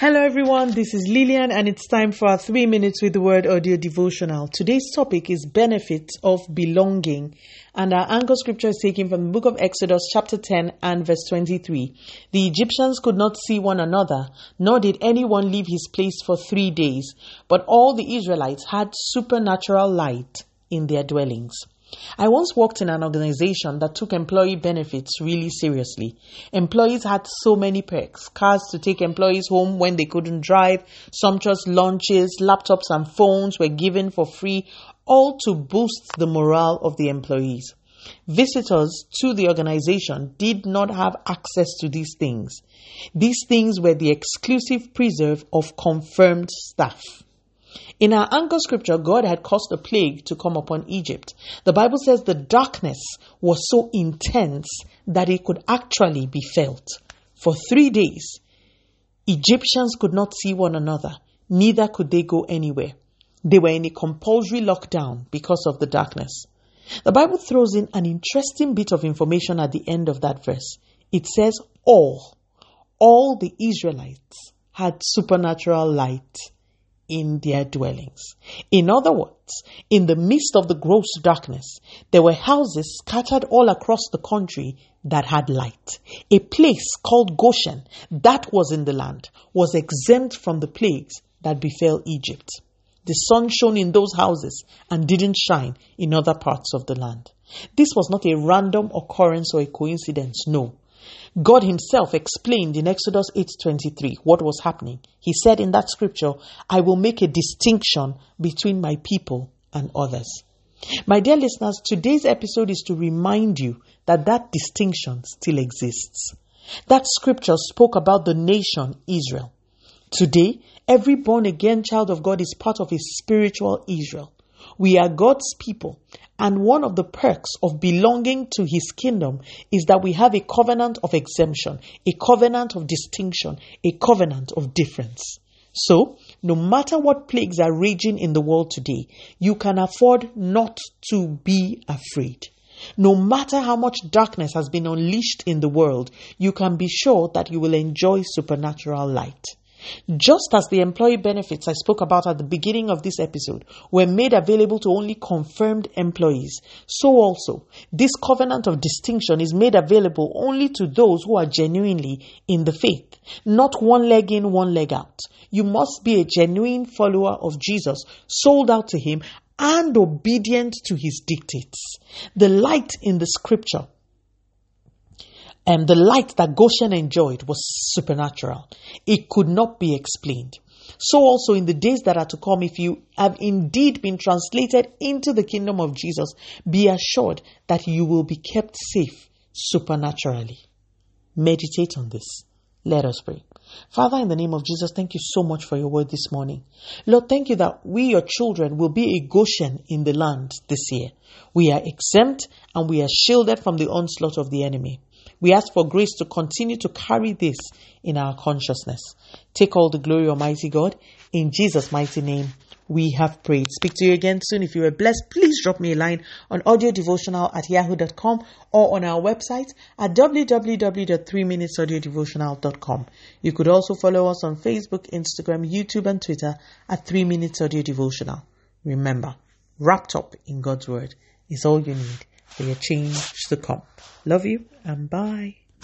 Hello everyone, this is Lillian and it's time for our 3 minutes with the word audio devotional. Today's topic is benefits of belonging and our anchor scripture is taken from the book of Exodus chapter 10 and verse 23. The Egyptians could not see one another, nor did anyone leave his place for 3 days, but all the Israelites had supernatural light in their dwellings. I once worked in an organization that took employee benefits really seriously. Employees had so many perks cars to take employees home when they couldn't drive, sumptuous lunches, laptops, and phones were given for free, all to boost the morale of the employees. Visitors to the organization did not have access to these things. These things were the exclusive preserve of confirmed staff. In our anchor scripture, God had caused a plague to come upon Egypt. The Bible says the darkness was so intense that it could actually be felt. For three days, Egyptians could not see one another, neither could they go anywhere. They were in a compulsory lockdown because of the darkness. The Bible throws in an interesting bit of information at the end of that verse. It says, All, all the Israelites had supernatural light in their dwellings. In other words, in the midst of the gross darkness, there were houses scattered all across the country that had light. A place called Goshen, that was in the land, was exempt from the plagues that befell Egypt. The sun shone in those houses and didn't shine in other parts of the land. This was not a random occurrence or a coincidence, no. God himself explained in Exodus 8:23 what was happening. He said in that scripture, "I will make a distinction between my people and others." My dear listeners, today's episode is to remind you that that distinction still exists. That scripture spoke about the nation Israel. Today, every born again child of God is part of a spiritual Israel. We are God's people. And one of the perks of belonging to his kingdom is that we have a covenant of exemption, a covenant of distinction, a covenant of difference. So, no matter what plagues are raging in the world today, you can afford not to be afraid. No matter how much darkness has been unleashed in the world, you can be sure that you will enjoy supernatural light. Just as the employee benefits I spoke about at the beginning of this episode were made available to only confirmed employees, so also this covenant of distinction is made available only to those who are genuinely in the faith, not one leg in, one leg out. You must be a genuine follower of Jesus, sold out to Him, and obedient to His dictates. The light in the scripture and the light that Goshen enjoyed was supernatural. It could not be explained. So also in the days that are to come, if you have indeed been translated into the kingdom of Jesus, be assured that you will be kept safe supernaturally. Meditate on this. Let us pray. Father, in the name of Jesus, thank you so much for your word this morning. Lord, thank you that we, your children, will be a Goshen in the land this year. We are exempt and we are shielded from the onslaught of the enemy. We ask for grace to continue to carry this in our consciousness. Take all the glory, Almighty God. In Jesus' mighty name, we have prayed. Speak to you again soon. If you were blessed, please drop me a line on audiodevotional at yahoo.com or on our website at www.3minutesaudiodevotional.com. You could also follow us on Facebook, Instagram, YouTube, and Twitter at 3 Minutes Audio Devotional. Remember, wrapped up in God's Word is all you need your change to come. Love you and bye.